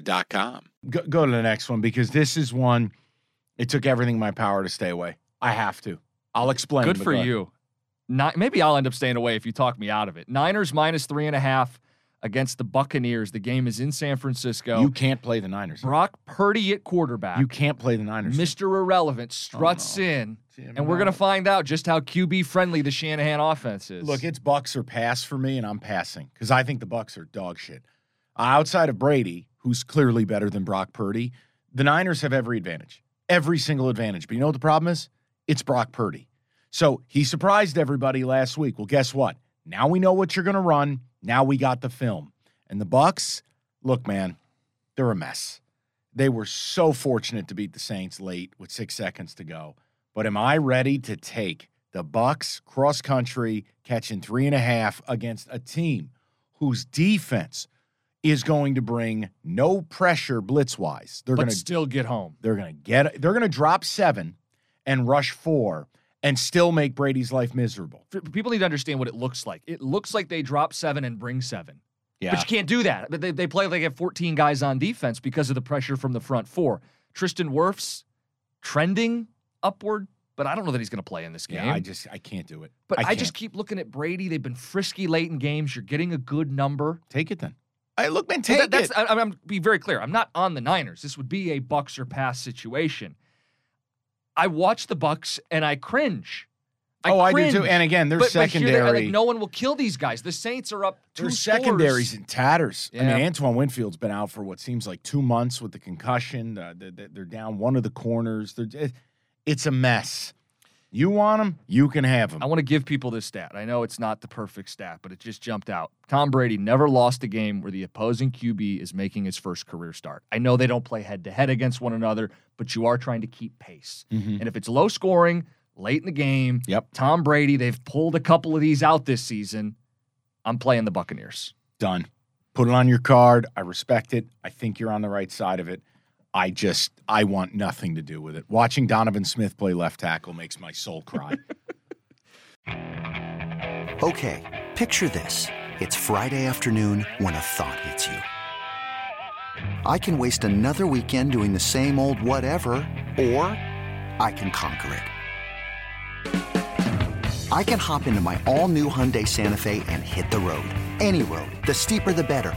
Serta.com. Go, go to the next one because this is one. It took everything in my power to stay away. I have to. I'll explain. Good for go you. Ni- maybe I'll end up staying away if you talk me out of it. Niners minus three and a half against the Buccaneers. The game is in San Francisco. You can't play the Niners. Brock Purdy at quarterback. You can't play the Niners. Mr. Irrelevant struts Oh, no. in, See, and we're gonna find out just how QB friendly the Shanahan offense is. Look, it's Bucks or pass for me, and I'm passing because I think the Bucks are dog shit. Uh, outside of Brady, who's clearly better than Brock Purdy, the Niners have every advantage, every single advantage. But you know what the problem is? It's Brock Purdy. So he surprised everybody last week. Well, guess what? Now we know what you're going to run. Now we got the film. And the Bucks, look, man, they're a mess. They were so fortunate to beat the Saints late with six seconds to go. But am I ready to take the Bucks cross country catching three and a half against a team whose defense is going to bring no pressure blitz wise? They're going to still get home. they're going to get they're going to drop seven and rush four and still make Brady's life miserable. People need to understand what it looks like. It looks like they drop seven and bring seven. Yeah, But you can't do that. But they, they play like they have 14 guys on defense because of the pressure from the front four. Tristan Wirfs trending upward, but I don't know that he's going to play in this game. yeah. I just I can't do it. but I, can't. just keep looking at Brady. They've been frisky late in games. You're getting a good number. take it then. I look, man, take that- that's it. I, I'm I'm- be very clear. I'm not on the Niners. This would be a Bucks or pass situation. I watch the Bucks and I cringe. oh, I do too. And again, their but, but secondary. they're- like no one will kill these guys. The Saints are up two Their scores. secondary's in tatters. I mean, Antoine Winfield's been out for what seems like two months with the concussion. Uh, they- they- they're down one of the corners. They're, it's a mess. You want them, you can have them. I want to give people this stat. I know it's not the perfect stat, but it just jumped out. Tom Brady never lost a game where the opposing QB is making his first career start. I know they don't play head to head against one another, but you are trying to keep pace. Mhm. And if it's low scoring, late in the game, Yep, Tom Brady, they've pulled a couple of these out this season. I'm playing the Buccaneers. done. Put it on your card. I respect it. I think you're on the right side of it. I just, I want nothing to do with it. Watching Donovan Smith play left tackle makes my soul cry. Okay, picture this. It's Friday afternoon when a thought hits you. I can waste another weekend doing the same old whatever, or I can conquer it. I can hop into my all new Hyundai Santa Fe and hit the road. Any road. The steeper, the better.